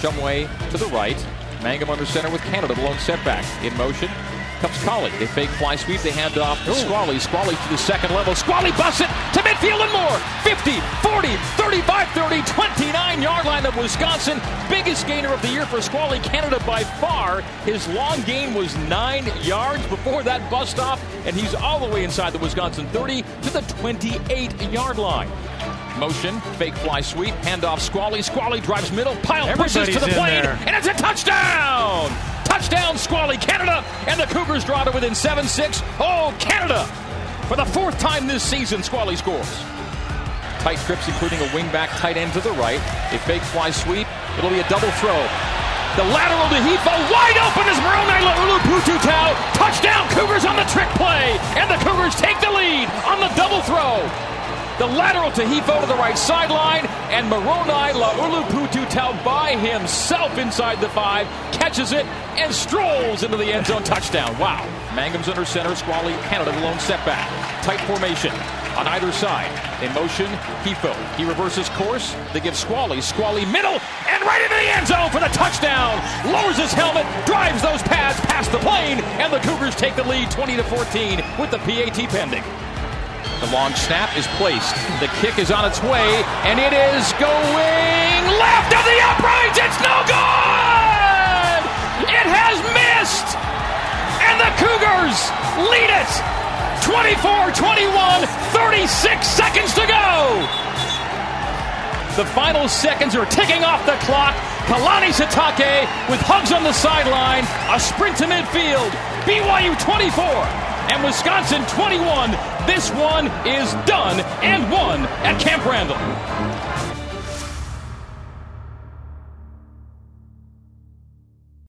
Shumway to the right. Mangum under center with Canada, the lone setback. In motion comes Collie. They fake fly sweep. They hand off to Squally. Squally to the second level. Squally busts it to midfield and more. 50, 40, 35, 30, 29 yard line of Wisconsin. Biggest gainer of the year for Squally Canada by far. His long gain was nine yards before that bust off, and he's all the way inside the Wisconsin 30 to the 28 yard line. Motion, fake fly sweep, handoff Squally. Squally drives middle, pile pushes to the plane, and it's a touchdown! Touchdown, Squally, Canada, and the Cougars draw to within 7 6. Oh, Canada! For the fourth time this season, Squally scores. Tight trips, including a wingback tight end to the right. A fake fly sweep. It'll be a double throw. The lateral to Hifo, wide open is Moroni Laulu Touchdown, Take the lead on the double throw. The lateral to Hifo to the right sideline, and Moroni Laulupututau by himself inside the five, catches it, and strolls into the end zone touchdown. Wow. Mangum's under center, Squally, Canada, lone setback. Tight formation on either side. In motion, Hifo. He reverses course. They give Squally. Squally middle and right into the end zone for the touchdown. Lowers his helmet, the Cougars take the lead 20 to 14 with the PAT pending. The long snap is placed. The kick is on its way, and it is going left of the uprights. It's no good! It has missed! And the Cougars lead it! 24 21, 36 The final seconds are ticking off the clock. Kalani Sitake with hugs on the sideline, a sprint to midfield. BYU 24, and Wisconsin 21. This one is done and won at Camp Randall.